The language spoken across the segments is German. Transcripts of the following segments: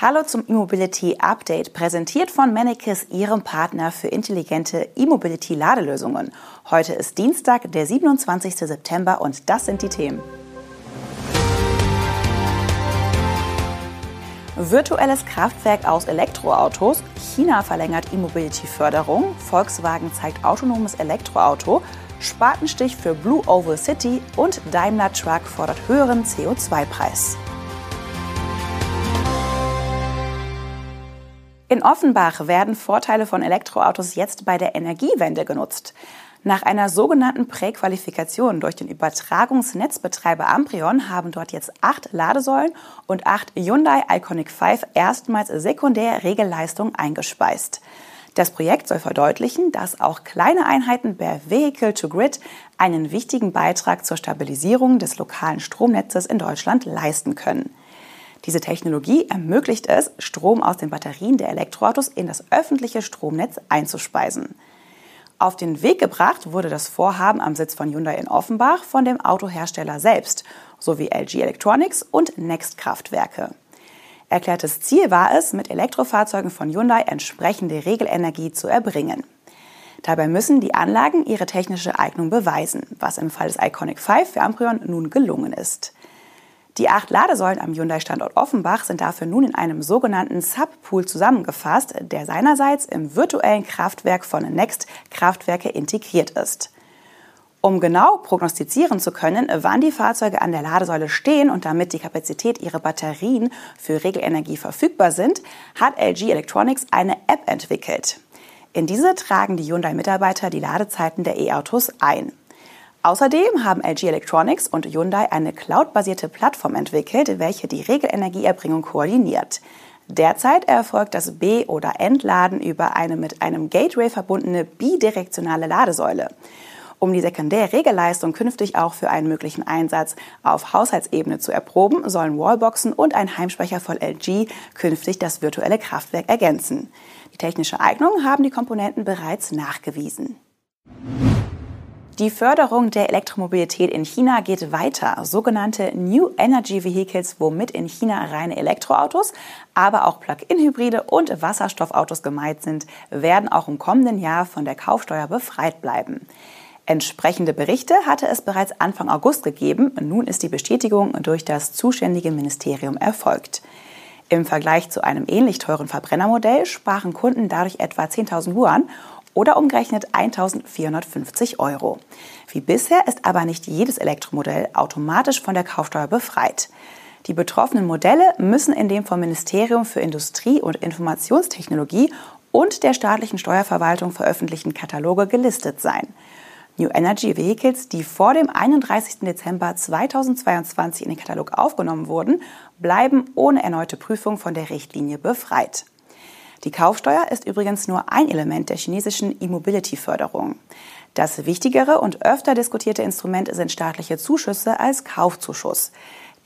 Hallo zum E-Mobility Update, präsentiert von Mannekes, Ihrem Partner für intelligente E-Mobility Ladelösungen. Heute ist Dienstag, der 27. September und das sind die Themen. Virtuelles Kraftwerk aus Elektroautos, China verlängert E-Mobility-Förderung, Volkswagen zeigt autonomes Elektroauto, Spatenstich für Blue Oval City und Daimler Truck fordert höheren CO2-Preis. In Offenbach werden Vorteile von Elektroautos jetzt bei der Energiewende genutzt. Nach einer sogenannten Präqualifikation durch den Übertragungsnetzbetreiber Amprion haben dort jetzt acht Ladesäulen und acht Hyundai Iconic 5 erstmals sekundär Regelleistung eingespeist. Das Projekt soll verdeutlichen, dass auch kleine Einheiten per Vehicle to Grid einen wichtigen Beitrag zur Stabilisierung des lokalen Stromnetzes in Deutschland leisten können. Diese Technologie ermöglicht es, Strom aus den Batterien der Elektroautos in das öffentliche Stromnetz einzuspeisen. Auf den Weg gebracht wurde das Vorhaben am Sitz von Hyundai in Offenbach von dem Autohersteller selbst sowie LG Electronics und Next Kraftwerke. Erklärtes Ziel war es, mit Elektrofahrzeugen von Hyundai entsprechende Regelenergie zu erbringen. Dabei müssen die Anlagen ihre technische Eignung beweisen, was im Fall des Iconic 5 für Amprion nun gelungen ist. Die acht Ladesäulen am Hyundai-Standort Offenbach sind dafür nun in einem sogenannten Subpool zusammengefasst, der seinerseits im virtuellen Kraftwerk von Next Kraftwerke integriert ist. Um genau prognostizieren zu können, wann die Fahrzeuge an der Ladesäule stehen und damit die Kapazität ihrer Batterien für Regelenergie verfügbar sind, hat LG Electronics eine App entwickelt. In diese tragen die Hyundai-Mitarbeiter die Ladezeiten der E-Autos ein. Außerdem haben LG Electronics und Hyundai eine cloudbasierte Plattform entwickelt, welche die Regelenergieerbringung koordiniert. Derzeit erfolgt das B- oder Entladen über eine mit einem Gateway verbundene bidirektionale Ladesäule. Um die Sekundärregelleistung künftig auch für einen möglichen Einsatz auf Haushaltsebene zu erproben, sollen Wallboxen und ein Heimspeicher von LG künftig das virtuelle Kraftwerk ergänzen. Die technische Eignung haben die Komponenten bereits nachgewiesen. Die Förderung der Elektromobilität in China geht weiter. Sogenannte New Energy Vehicles, womit in China reine Elektroautos, aber auch Plug-in-Hybride und Wasserstoffautos gemeint sind, werden auch im kommenden Jahr von der Kaufsteuer befreit bleiben. Entsprechende Berichte hatte es bereits Anfang August gegeben. Nun ist die Bestätigung durch das zuständige Ministerium erfolgt. Im Vergleich zu einem ähnlich teuren Verbrennermodell sparen Kunden dadurch etwa 10.000 Yuan oder umgerechnet 1.450 Euro. Wie bisher ist aber nicht jedes Elektromodell automatisch von der Kaufsteuer befreit. Die betroffenen Modelle müssen in dem vom Ministerium für Industrie und Informationstechnologie und der staatlichen Steuerverwaltung veröffentlichten Kataloge gelistet sein. New Energy Vehicles, die vor dem 31. Dezember 2022 in den Katalog aufgenommen wurden, bleiben ohne erneute Prüfung von der Richtlinie befreit. Die Kaufsteuer ist übrigens nur ein Element der chinesischen E-Mobility-Förderung. Das wichtigere und öfter diskutierte Instrument sind staatliche Zuschüsse als Kaufzuschuss.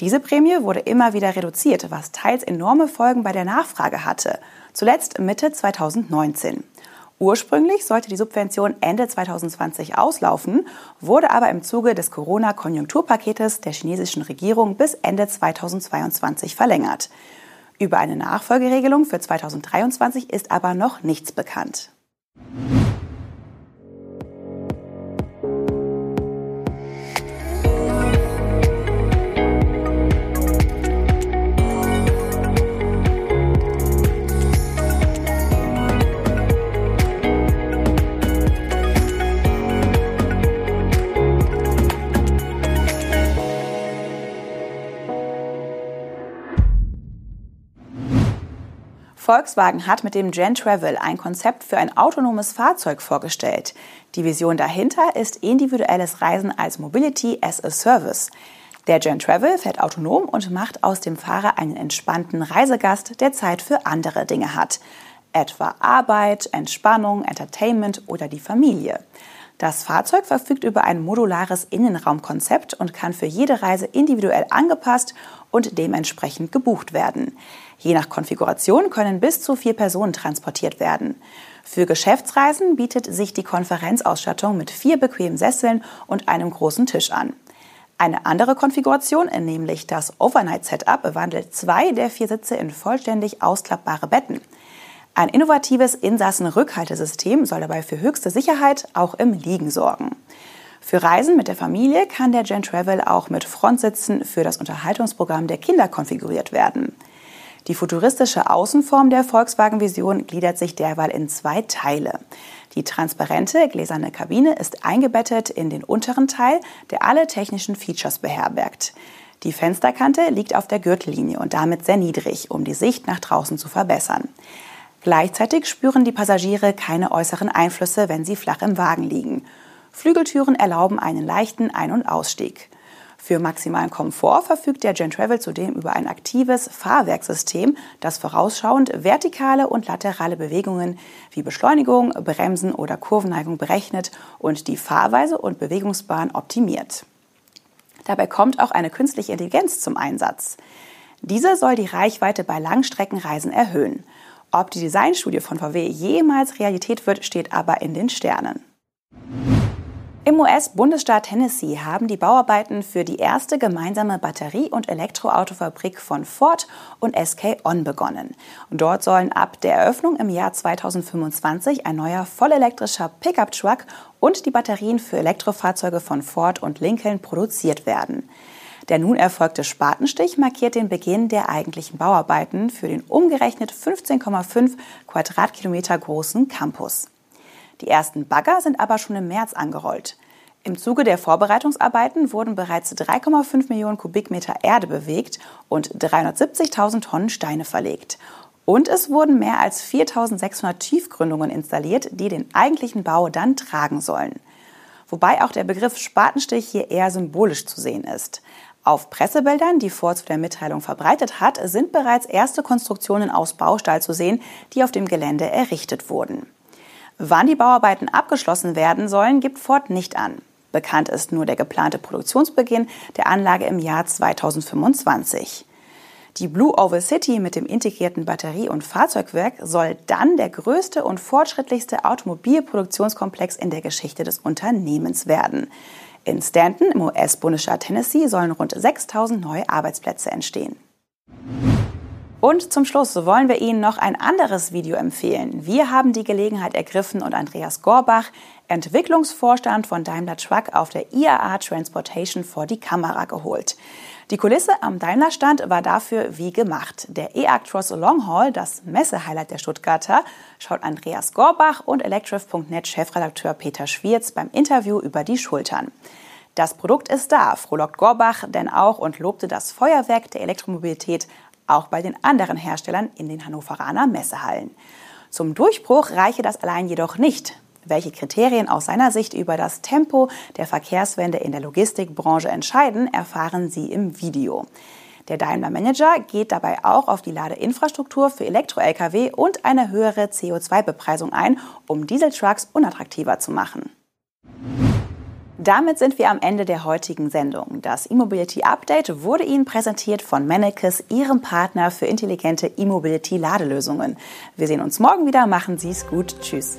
Diese Prämie wurde immer wieder reduziert, was teils enorme Folgen bei der Nachfrage hatte. Zuletzt Mitte 2019. Ursprünglich sollte die Subvention Ende 2020 auslaufen, wurde aber im Zuge des Corona-Konjunkturpaketes der chinesischen Regierung bis Ende 2022 verlängert. Über eine Nachfolgeregelung für 2023 ist aber noch nichts bekannt. Volkswagen hat mit dem Gen Travel ein Konzept für ein autonomes Fahrzeug vorgestellt. Die Vision dahinter ist individuelles Reisen als Mobility as a Service. Der Gen Travel fährt autonom und macht aus dem Fahrer einen entspannten Reisegast, der Zeit für andere Dinge hat. Etwa Arbeit, Entspannung, Entertainment oder die Familie. Das Fahrzeug verfügt über ein modulares Innenraumkonzept und kann für jede Reise individuell angepasst und dementsprechend gebucht werden. Je nach Konfiguration können bis zu vier Personen transportiert werden. Für Geschäftsreisen bietet sich die Konferenzausstattung mit vier bequemen Sesseln und einem großen Tisch an. Eine andere Konfiguration, nämlich das Overnight Setup, wandelt zwei der vier Sitze in vollständig ausklappbare Betten. Ein innovatives Insassenrückhaltesystem soll dabei für höchste Sicherheit auch im Liegen sorgen. Für Reisen mit der Familie kann der Gen Travel auch mit Frontsitzen für das Unterhaltungsprogramm der Kinder konfiguriert werden. Die futuristische Außenform der Volkswagen Vision gliedert sich derweil in zwei Teile. Die transparente gläserne Kabine ist eingebettet in den unteren Teil, der alle technischen Features beherbergt. Die Fensterkante liegt auf der Gürtellinie und damit sehr niedrig, um die Sicht nach draußen zu verbessern. Gleichzeitig spüren die Passagiere keine äußeren Einflüsse, wenn sie flach im Wagen liegen. Flügeltüren erlauben einen leichten Ein- und Ausstieg. Für maximalen Komfort verfügt der Gen Travel zudem über ein aktives Fahrwerkssystem, das vorausschauend vertikale und laterale Bewegungen wie Beschleunigung, Bremsen oder Kurvenneigung berechnet und die Fahrweise und Bewegungsbahn optimiert. Dabei kommt auch eine künstliche Intelligenz zum Einsatz. Diese soll die Reichweite bei Langstreckenreisen erhöhen. Ob die Designstudie von VW jemals Realität wird, steht aber in den Sternen. Im US-Bundesstaat Tennessee haben die Bauarbeiten für die erste gemeinsame Batterie- und Elektroautofabrik von Ford und SK On begonnen. Und dort sollen ab der Eröffnung im Jahr 2025 ein neuer vollelektrischer Pickup-Truck und die Batterien für Elektrofahrzeuge von Ford und Lincoln produziert werden. Der nun erfolgte Spatenstich markiert den Beginn der eigentlichen Bauarbeiten für den umgerechnet 15,5 Quadratkilometer großen Campus. Die ersten Bagger sind aber schon im März angerollt. Im Zuge der Vorbereitungsarbeiten wurden bereits 3,5 Millionen Kubikmeter Erde bewegt und 370.000 Tonnen Steine verlegt. Und es wurden mehr als 4.600 Tiefgründungen installiert, die den eigentlichen Bau dann tragen sollen. Wobei auch der Begriff Spatenstich hier eher symbolisch zu sehen ist. Auf Pressebildern, die Ford zu der Mitteilung verbreitet hat, sind bereits erste Konstruktionen aus Baustahl zu sehen, die auf dem Gelände errichtet wurden. Wann die Bauarbeiten abgeschlossen werden sollen, gibt Ford nicht an. Bekannt ist nur der geplante Produktionsbeginn der Anlage im Jahr 2025. Die Blue Oval City mit dem integrierten Batterie- und Fahrzeugwerk soll dann der größte und fortschrittlichste Automobilproduktionskomplex in der Geschichte des Unternehmens werden. In Stanton im US-Bundesstaat Tennessee sollen rund 6000 neue Arbeitsplätze entstehen. Und zum Schluss wollen wir Ihnen noch ein anderes Video empfehlen. Wir haben die Gelegenheit ergriffen und Andreas Gorbach, Entwicklungsvorstand von Daimler Truck auf der IAA Transportation vor die Kamera geholt. Die Kulisse am Daimler-Stand war dafür wie gemacht. Der E-Actros Long Haul, das Messehighlight der Stuttgarter, schaut Andreas Gorbach und Electrif.net-Chefredakteur Peter Schwierz beim Interview über die Schultern. Das Produkt ist da, frohlockt Gorbach denn auch und lobte das Feuerwerk der Elektromobilität auch bei den anderen Herstellern in den Hannoveraner Messehallen. Zum Durchbruch reiche das allein jedoch nicht. Welche Kriterien aus seiner Sicht über das Tempo der Verkehrswende in der Logistikbranche entscheiden, erfahren Sie im Video. Der Daimler Manager geht dabei auch auf die Ladeinfrastruktur für Elektro-Lkw und eine höhere CO2-Bepreisung ein, um Dieseltrucks unattraktiver zu machen. Damit sind wir am Ende der heutigen Sendung. Das E-Mobility Update wurde Ihnen präsentiert von Mannekes, Ihrem Partner für intelligente E-Mobility-Ladelösungen. Wir sehen uns morgen wieder. Machen Sie es gut. Tschüss.